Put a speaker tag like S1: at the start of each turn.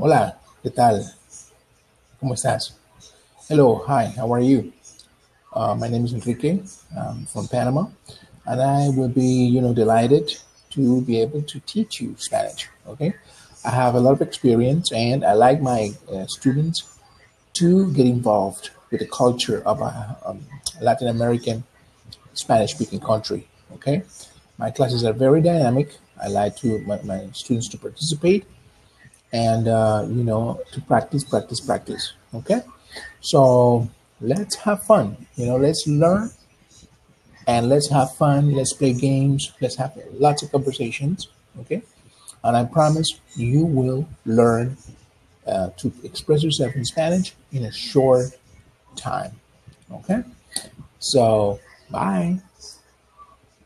S1: Hola, ¿qué tal? ¿Cómo estás? Hello, hi, how are you? Uh, my name is Enrique. I'm from Panama, and I will be, you know, delighted to be able to teach you Spanish. Okay, I have a lot of experience, and I like my uh, students to get involved with the culture of a um, Latin American Spanish-speaking country. Okay, my classes are very dynamic. I like to my, my students to participate and uh, you know to practice practice practice okay? So let's have fun you know let's learn and let's have fun let's play games let's have lots of conversations okay? And i promise you will learn uh, to express yourself in spanish in a short time okay? So bye